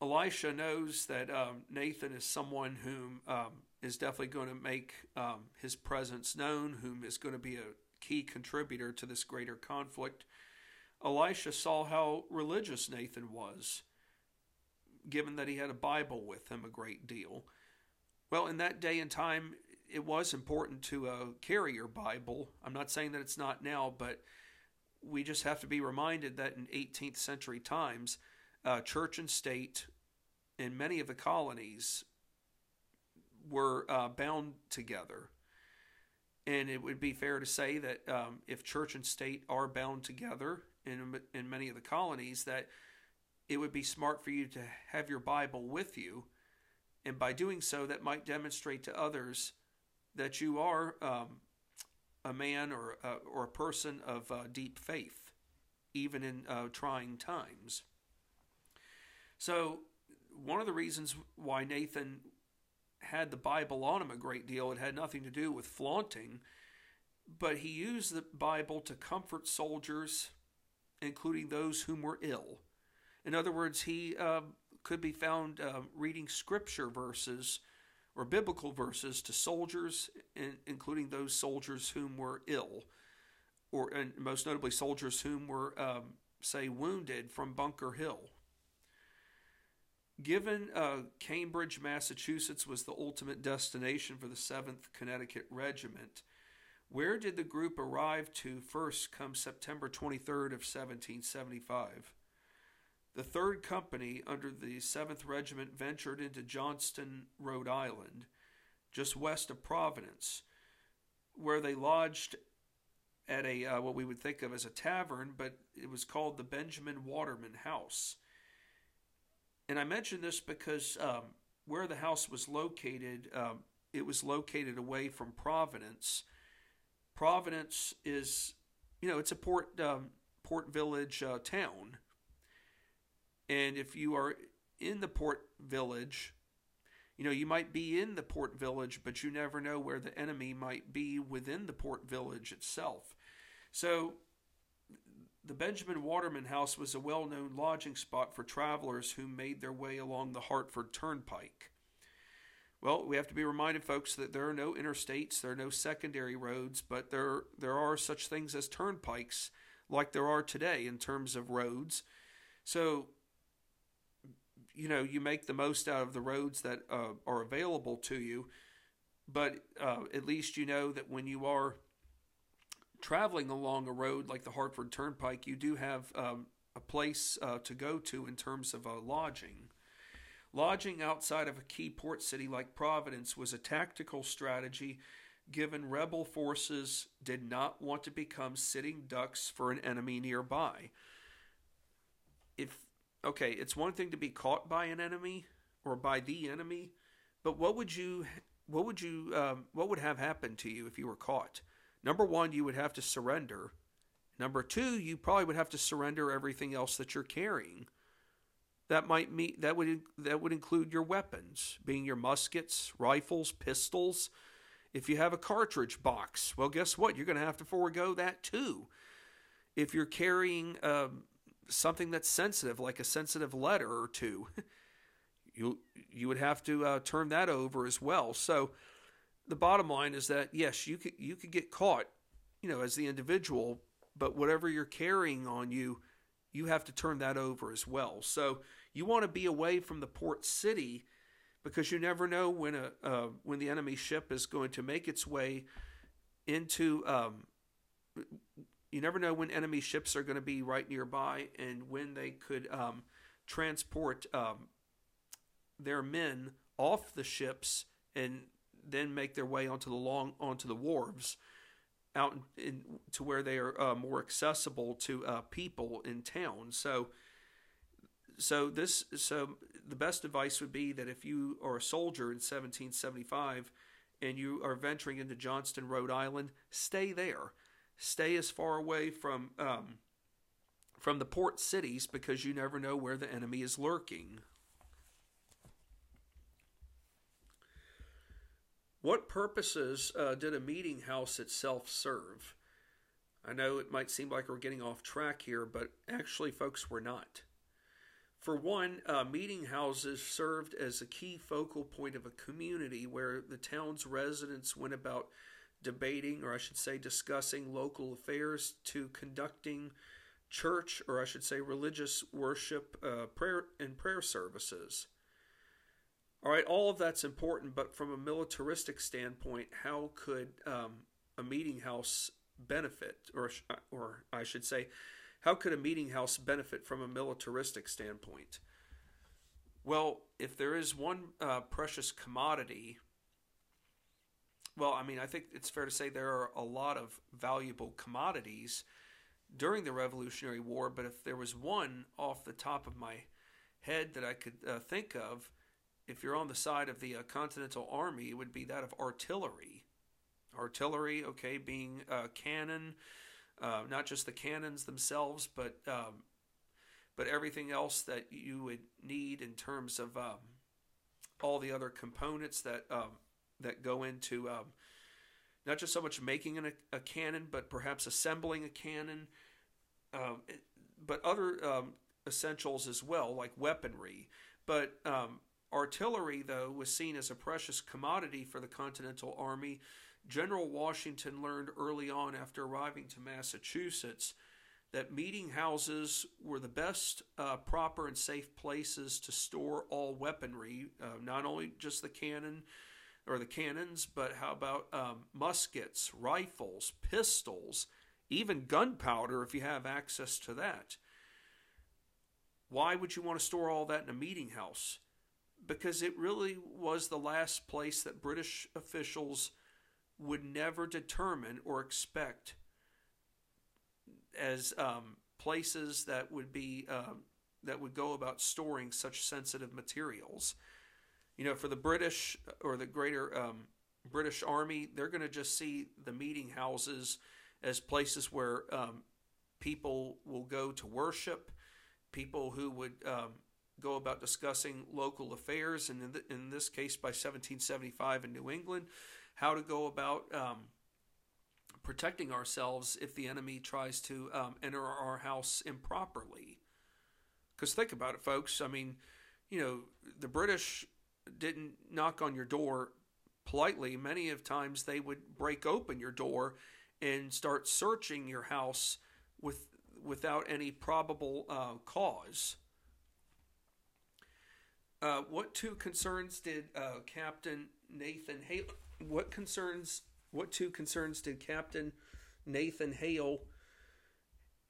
Elisha knows that um, Nathan is someone whom um, is definitely going to make um, his presence known, whom is going to be a key contributor to this greater conflict. Elisha saw how religious Nathan was, given that he had a Bible with him a great deal. Well, in that day and time, it was important to uh, carry your Bible. I'm not saying that it's not now, but we just have to be reminded that in 18th century times, uh, church and state in many of the colonies were uh, bound together. And it would be fair to say that um, if church and state are bound together in, in many of the colonies, that it would be smart for you to have your Bible with you. And by doing so, that might demonstrate to others that you are um, a man or, uh, or a person of uh, deep faith, even in uh, trying times. So, one of the reasons why Nathan had the Bible on him a great deal, it had nothing to do with flaunting, but he used the Bible to comfort soldiers, including those whom were ill. In other words, he uh, could be found uh, reading scripture verses or biblical verses to soldiers, in, including those soldiers whom were ill, or and most notably soldiers whom were, um, say, wounded from Bunker Hill. Given uh, Cambridge, Massachusetts was the ultimate destination for the 7th Connecticut Regiment, where did the group arrive to first come September 23rd of 1775? The 3rd Company under the 7th Regiment ventured into Johnston, Rhode Island, just west of Providence, where they lodged at a uh, what we would think of as a tavern, but it was called the Benjamin Waterman House. And I mention this because um, where the house was located, um, it was located away from Providence. Providence is, you know, it's a port um, port village uh, town, and if you are in the port village, you know, you might be in the port village, but you never know where the enemy might be within the port village itself. So the Benjamin Waterman House was a well known lodging spot for travelers who made their way along the Hartford Turnpike. Well, we have to be reminded, folks, that there are no interstates, there are no secondary roads, but there, there are such things as turnpikes like there are today in terms of roads. So, you know, you make the most out of the roads that uh, are available to you, but uh, at least you know that when you are traveling along a road like the Hartford Turnpike, you do have um, a place uh, to go to in terms of uh, lodging. Lodging outside of a key port city like Providence was a tactical strategy given rebel forces did not want to become sitting ducks for an enemy nearby. Okay, it's one thing to be caught by an enemy or by the enemy, but what would you what would you um, what would have happened to you if you were caught? Number one, you would have to surrender. Number two, you probably would have to surrender everything else that you're carrying. That might mean that would that would include your weapons, being your muskets, rifles, pistols, If you have a cartridge box, well, guess what? You're going to have to forego that too. If you're carrying um, something that's sensitive, like a sensitive letter or two, you you would have to uh, turn that over as well. So the bottom line is that yes, you could you could get caught, you know, as the individual, but whatever you're carrying on you, you have to turn that over as well. So you want to be away from the port city because you never know when a uh, when the enemy ship is going to make its way into. Um, you never know when enemy ships are going to be right nearby and when they could um, transport um, their men off the ships and then make their way onto the long onto the wharves out in, in to where they are uh, more accessible to uh, people in town. So so this so the best advice would be that if you are a soldier in 1775 and you are venturing into Johnston, Rhode Island, stay there. Stay as far away from um, from the port cities because you never know where the enemy is lurking. What purposes uh, did a meeting house itself serve? I know it might seem like we're getting off track here, but actually, folks, we're not. For one, uh, meeting houses served as a key focal point of a community where the town's residents went about debating, or I should say, discussing local affairs to conducting church, or I should say, religious worship, uh, prayer, and prayer services. All right, all of that's important, but from a militaristic standpoint, how could um, a meeting house benefit, or or I should say, how could a meeting house benefit from a militaristic standpoint? Well, if there is one uh, precious commodity, well, I mean, I think it's fair to say there are a lot of valuable commodities during the Revolutionary War, but if there was one off the top of my head that I could uh, think of, if you're on the side of the uh, Continental Army, it would be that of artillery. Artillery, okay, being uh, cannon, uh, not just the cannons themselves, but um, but everything else that you would need in terms of um, all the other components that um, that go into um, not just so much making an, a cannon, but perhaps assembling a cannon, um, but other um, essentials as well, like weaponry. But artillery, though, was seen as a precious commodity for the Continental Army General Washington learned early on after arriving to Massachusetts that meeting houses were the best uh, proper and safe places to store all weaponry, uh, not only just the cannon or the cannons, but how about um, muskets, rifles, pistols, even gunpowder if you have access to that. Why would you want to store all that in a meeting house? Because it really was the last place that British officials would never determine or expect as um, places that would be um, that would go about storing such sensitive materials. You know, for the British or the greater um, British Army, they're going to just see the meeting houses as places where um, people will go to worship, people who would um, go about discussing local affairs, and in, the, in this case, by 1775 in New England, how to go about um, protecting ourselves if the enemy tries to um, enter our house improperly. Because think about it, folks. I mean, you know, the British didn't knock on your door politely. Many of times they would break open your door and start searching your house with without any probable uh, cause. Uh, what two concerns did uh, Captain Nathan Hale? what concerns what two concerns did Captain Nathan Hale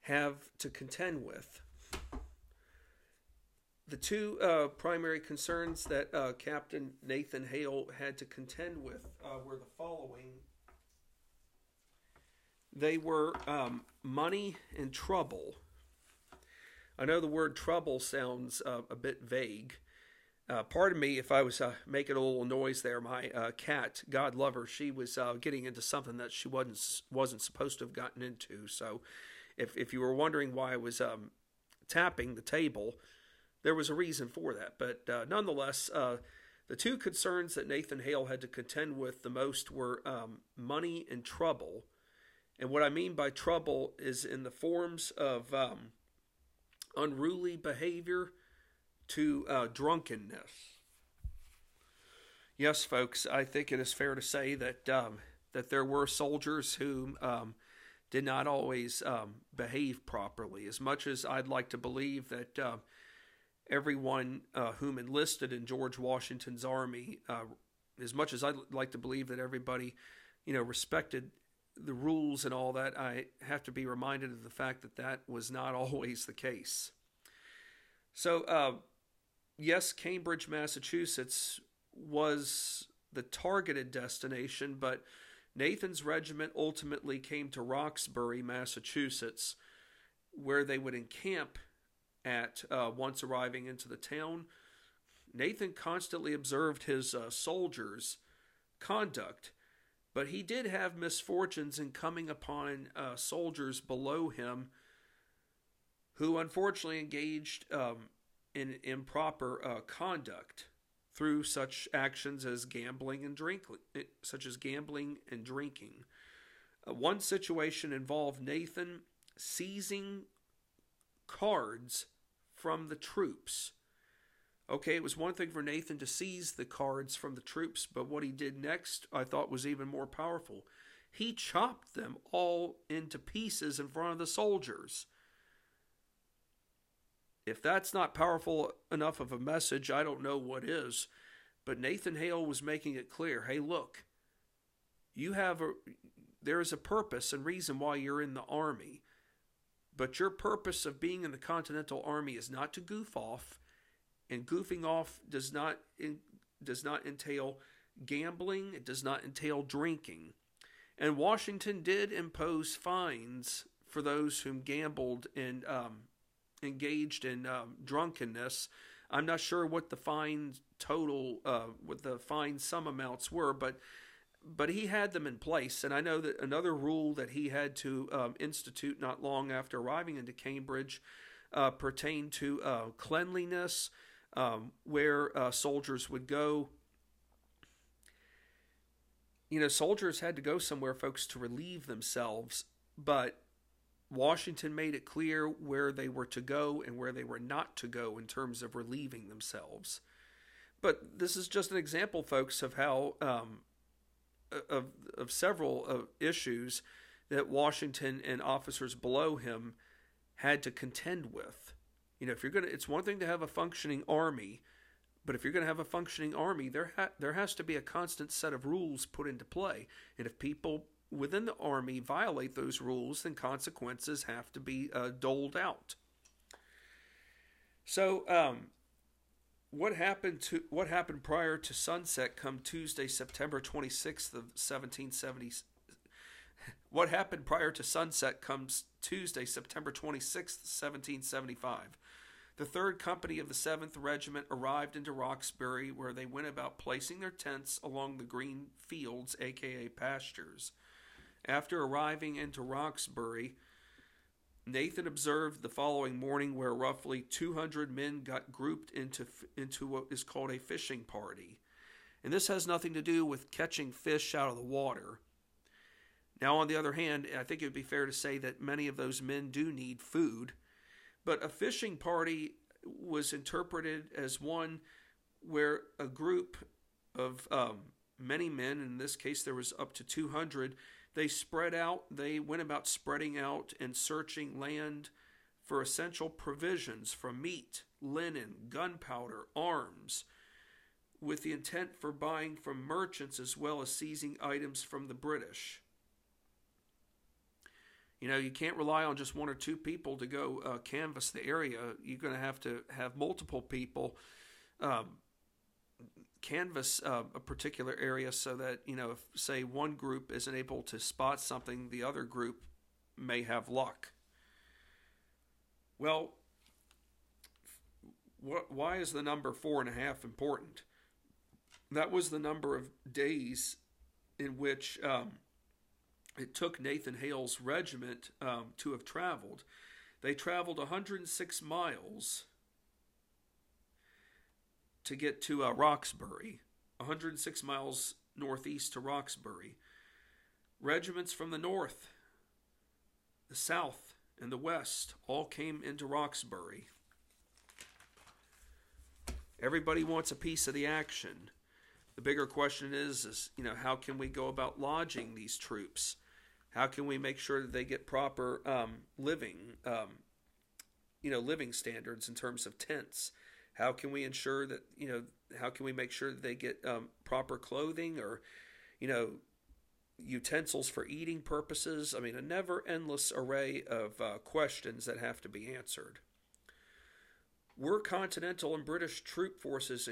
have to contend with? The two uh, primary concerns that uh, Captain Nathan Hale had to contend with uh, were the following. They were um, money and trouble. I know the word trouble sounds uh, a bit vague, uh, pardon me if I was uh, making a little noise there. My cat, God love her, she was getting into something that she wasn't wasn't supposed to have gotten into. So, if if you were wondering why I was um, tapping the table, there was a reason for that. But uh, nonetheless, uh, The two concerns that Nathan Hale had to contend with the most were um, money and trouble. And what I mean by trouble is in the forms of um, unruly behavior to uh, drunkenness. Yes, folks, I think it is fair to say that um, that there were soldiers who um, did not always um, behave properly. As much as I'd like to believe that uh, everyone uh, whom enlisted in George Washington's army, uh, as much as I'd like to believe that everybody, you know, respected the rules and all that, I have to be reminded of the fact that that was not always the case. So, uh, yes, Cambridge, Massachusetts was the targeted destination, but Nathan's regiment ultimately came to Roxbury, Massachusetts, where they would encamp at uh, once arriving into the town. Nathan constantly observed his uh, soldiers' conduct, but he did have misfortunes in coming upon uh, soldiers below him who unfortunately engaged um, in improper uh, conduct through such actions as gambling and drinking, eh, such as gambling and drinking. Uh, one situation involved Nathan seizing cards from the troops. Okay, it was one thing for Nathan to seize the cards from the troops, but what he did next I thought was even more powerful. He chopped them all into pieces in front of the soldiers. If that's not powerful enough of a message, I don't know what is. But Nathan Hale was making it clear hey, look, you have a, there is a purpose and reason why you're in the Army. But your purpose of being in the Continental Army is not to goof off, and goofing off does not in, does not entail gambling. It does not entail drinking. And Washington did impose fines for those whom gambled and um, engaged in um, drunkenness. I'm not sure what the fine total, uh, what the fine sum amounts were, but but he had them in place. And I know that another rule that he had to um, institute not long after arriving into Cambridge uh, pertained to uh, cleanliness, um, where uh, soldiers would go. You know, soldiers had to go somewhere, folks, to relieve themselves, but Washington made it clear where they were to go and where they were not to go in terms of relieving themselves. But this is just an example, folks, of how um, of of several of issues that Washington and officers below him had to contend with. You know, if you're gonna, it's one thing to have a functioning army, but if you're going to have a functioning army, there ha- there has to be a constant set of rules put into play. And if people within the army violate those rules, then consequences have to be uh, doled out. So, um, what happened to what happened prior to sunset come Tuesday, September 26th of 1770? What happened prior to sunset comes Tuesday, September 26th, 1775. The third company of the 7th Regiment arrived into Roxbury, where they went about placing their tents along the green fields, aka pastures. After arriving into Roxbury, Nathan observed the following morning where roughly 200 men got grouped into into what is called a fishing party. And this has nothing to do with catching fish out of the water. Now, on the other hand, I think it would be fair to say that many of those men do need food. But a fishing party was interpreted as one where a group of um, many men, in this case there was up to 200, they spread out, they went about spreading out and searching land for essential provisions from meat, linen, gunpowder, arms, with the intent for buying from merchants as well as seizing items from the British. You know, you can't rely on just one or two people to go uh, canvass the area. You're going to have to have multiple people um, canvass uh, a particular area so that you know if say one group isn't able to spot something the other group may have luck. Well wh- why is the number four and a half important? That was the number of days in which um, it took nathan hale's regiment um, to have traveled. They traveled 106 miles to get to uh, Roxbury, 106 miles northeast to Roxbury. Regiments from the north, the south, and the west all came into Roxbury. Everybody wants a piece of the action. The bigger question is, is you know, how can we go about lodging these troops? How can we make sure that they get proper um, living, um, you know, living standards in terms of tents? How can we ensure that you know? How can we make sure that they get um, proper clothing or, you know, utensils for eating purposes? I mean, a never endless array of uh, questions that have to be answered. Were Continental and British troop forces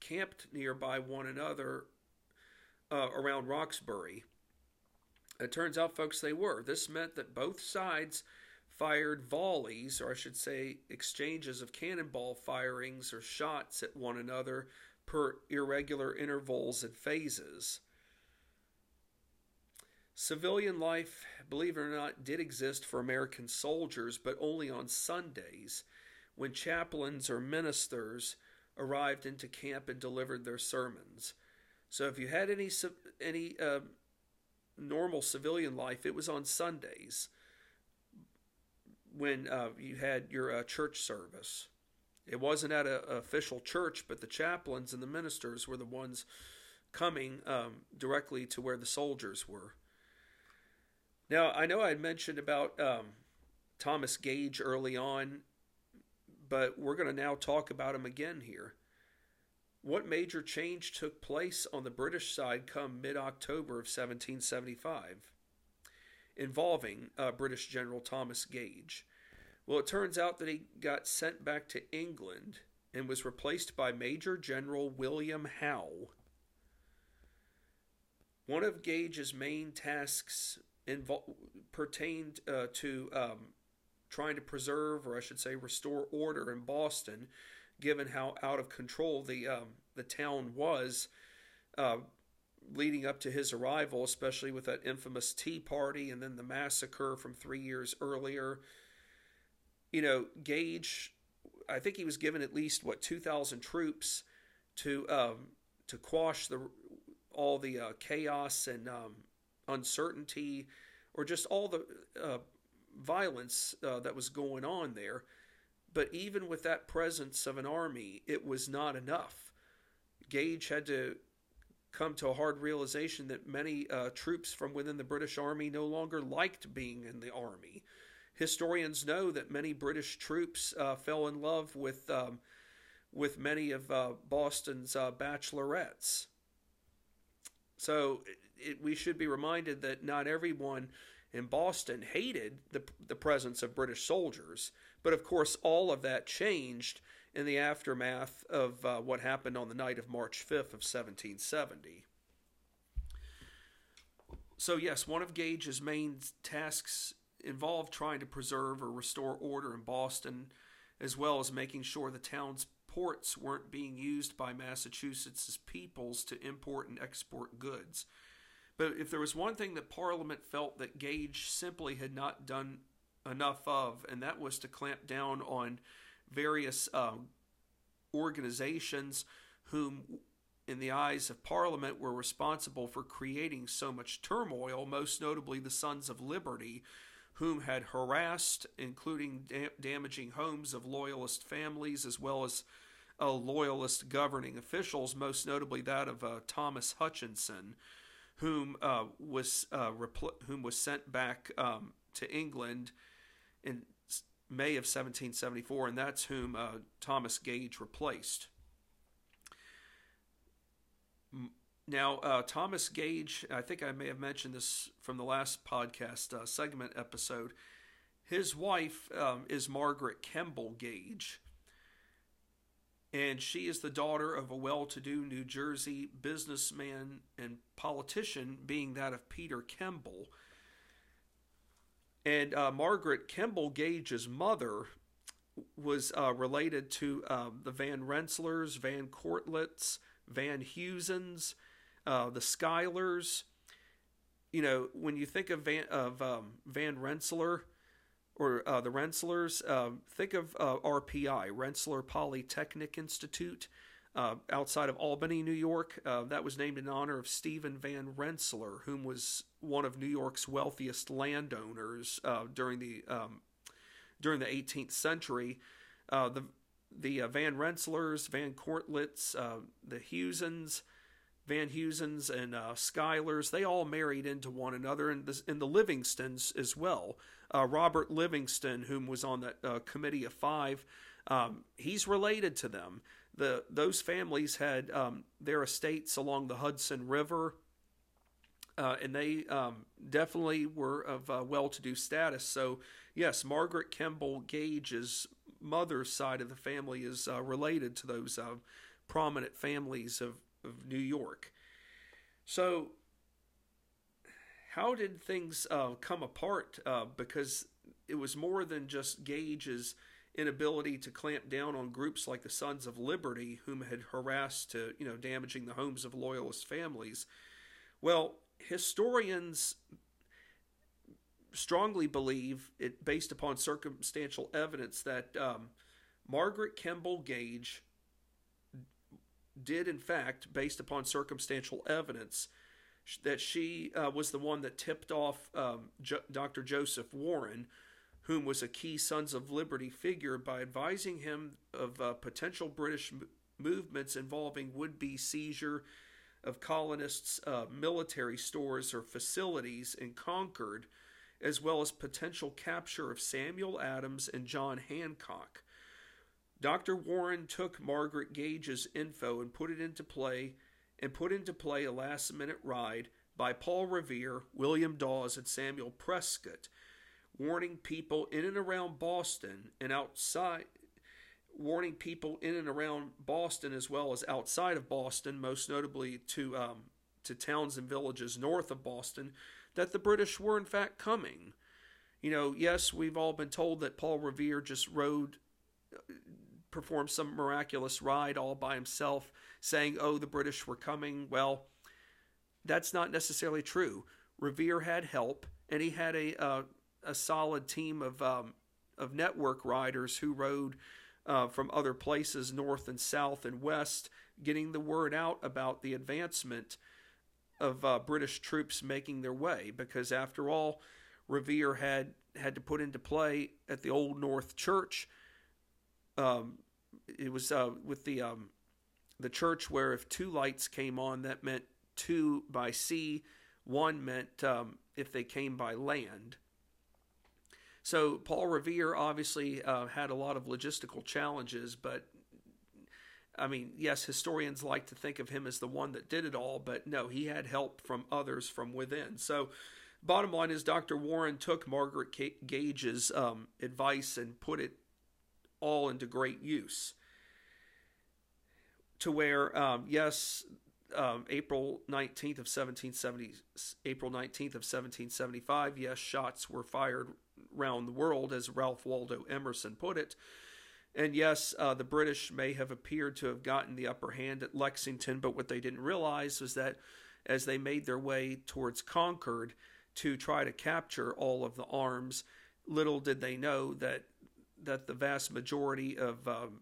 camped nearby one another uh, around Roxbury? It turns out, folks, they were. This meant that both sides fired volleys, or I should say, exchanges of cannonball firings or shots at one another per irregular intervals and phases. Civilian life, believe it or not, did exist for American soldiers, but only on Sundays when chaplains or ministers arrived into camp and delivered their sermons. So if you had any any uh, normal civilian life, it was on Sundays when uh, you had your uh, church service. It wasn't at an official church, but the chaplains and the ministers were the ones coming um, directly to where the soldiers were. Now, I know I had mentioned about um, Thomas Gage early on, but we're going to now talk about him again here. What major change took place on the British side come mid October of 1775 involving uh, British General Thomas Gage? Well, it turns out that he got sent back to England and was replaced by Major General William Howe. One of Gage's main tasks invo- pertained uh, to um, trying to preserve, or I should say, restore order in Boston given how out of control the um, the town was uh, leading up to his arrival, especially with that infamous Tea Party and then the massacre from three years earlier. You know, Gage, I think he was given at least what two thousand troops to um, to quash the all the uh, chaos and um, uncertainty, or just all the uh, violence uh, that was going on there. But even with that presence of an army, it was not enough. Gage had to come to a hard realization that many uh, troops from within the British Army no longer liked being in the army. Historians know that many British troops uh, fell in love with um, with many of uh, Boston's uh, bachelorettes. So it, we should be reminded that not everyone in Boston hated the the presence of British soldiers. But of course, all of that changed in the aftermath of uh, what happened on the night of March 5th of 1770. So, yes, one of Gage's main tasks involved trying to preserve or restore order in Boston, as well as making sure the town's ports weren't being used by Massachusetts' peoples to import and export goods. But if there was one thing that Parliament felt that Gage simply had not done enough of, and that was to clamp down on various um, organizations whom, in the eyes of Parliament, were responsible for creating so much turmoil, most notably the Sons of Liberty, whom had harassed, including da- damaging homes of loyalist families as well as uh, loyalist governing officials, most notably that of uh, Thomas Hutchinson, whom uh, was uh, repl- whom was sent back um, to England in May of 1774, and that's whom uh, Thomas Gage replaced. Now, uh, Thomas Gage, I think I may have mentioned this from the last podcast uh, segment episode. His wife um, is Margaret Kemble Gage, and she is the daughter of a well to do New Jersey businessman and politician, being that of Peter Kemble. And uh, Margaret Kemble Gage's mother was uh, related to um, the Van Rensselaers, Van Cortlandts, Van Huysons, uh, the Schuylers. You know, when you think of Van, of um, Van Rensselaer or uh, the Rensselaers, um, think of uh, RPI, Rensselaer Polytechnic Institute. Uh, outside of Albany, New York. Uh, that was named in honor of Stephen Van Rensselaer, whom was one of New York's wealthiest landowners uh, during the um, during the 18th century. Uh, the the uh, Van Rensselaers, Van Cortlets, uh, the Hewsons, Van Hewsons, and Schuylers, they all married into one another, and the, and the Livingstons as well. Robert Livingston, whom was on that committee of five, um, he's related to them the those families had um, their estates along the Hudson River, uh, and they um, definitely were of uh, well-to-do status. So, yes, Margaret Kemble Gage's mother's side of the family is uh, related to those uh, prominent families of, of New York. So, how did things uh, come apart? Uh, because it was more than just Gage's inability to clamp down on groups like the Sons of Liberty, whom had harassed to, you know, damaging the homes of loyalist families. Well, historians strongly believe it based upon circumstantial evidence that um, Margaret Kemble Gage did, in fact, based upon circumstantial evidence, that she uh, was the one that tipped off um, jo- Dr. Joseph Warren whom was a key Sons of Liberty figure, by advising him of uh, potential British m- movements involving would be seizure of colonists' uh, military stores or facilities in Concord, as well as potential capture of Samuel Adams and John Hancock. Dr. Warren took Margaret Gage's info and put it into play and put into play a last minute ride by Paul Revere, William Dawes, and Samuel Prescott warning people in and around Boston and outside warning people in and around Boston as well as outside of Boston, most notably to um, to towns and villages north of Boston, that the British were in fact coming. You know, yes, we've all been told that Paul Revere just rode, performed some miraculous ride all by himself, saying, "Oh, the British were coming." Well, that's not necessarily true. Revere had help, and he had a uh, a solid team of um, of network riders who rode uh, from other places, north and south and west, getting the word out about the advancement of uh, British troops making their way. Because after all, Revere had had to put into play at the Old North Church. Um, it was uh, with the um, the church where if two lights came on, that meant two by sea. One meant um, if they came by land. So Paul Revere obviously uh, had a lot of logistical challenges, but I mean, yes, historians like to think of him as the one that did it all, but no, he had help from others from within. So, bottom line is, Dr. Warren took Margaret Gage's um, advice and put it all into great use. To where, um, yes, um, April 19th of 1770, April 19th of 1775, yes, shots were fired round the world, as Ralph Waldo Emerson put it. And yes, uh, the British may have appeared to have gotten the upper hand at Lexington, but what they didn't realize was that as they made their way towards Concord to try to capture all of the arms, little did they know that that the vast majority of um,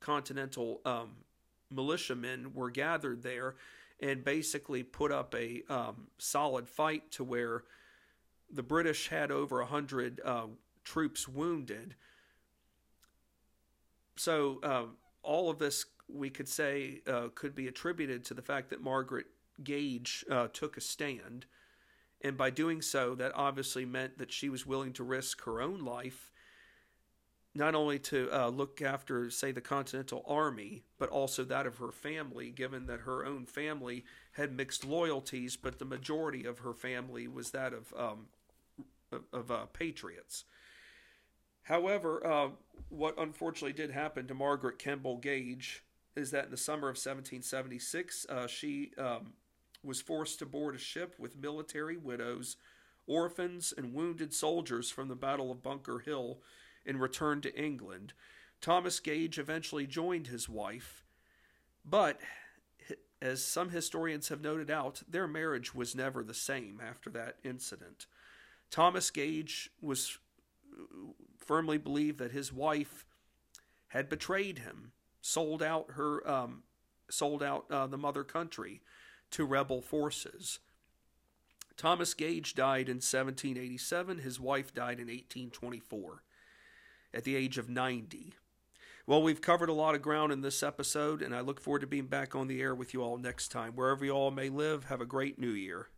continental um, militiamen were gathered there and basically put up a um, solid fight to where the British had over 100 uh, troops wounded. So, uh, all of this, we could say, uh, could be attributed to the fact that Margaret Gage uh, took a stand. And by doing so, that obviously meant that she was willing to risk her own life, not only to uh, look after, say, the Continental Army, but also that of her family, given that her own family had mixed loyalties, but the majority of her family was that of um, of uh, patriots. However, uh, what unfortunately did happen to Margaret Kemble Gage is that in the summer of 1776, uh, she um, was forced to board a ship with military widows, orphans, and wounded soldiers from the Battle of Bunker Hill and returned to England. Thomas Gage eventually joined his wife, but as some historians have noted out, their marriage was never the same after that incident. Thomas Gage was firmly believed that his wife had betrayed him, sold out her um, sold out uh, the mother country to rebel forces. Thomas Gage died in 1787. His wife died in 1824 at the age of 90. Well, we've covered a lot of ground in this episode, and I look forward to being back on the air with you all next time. Wherever you all may live, have a great new year.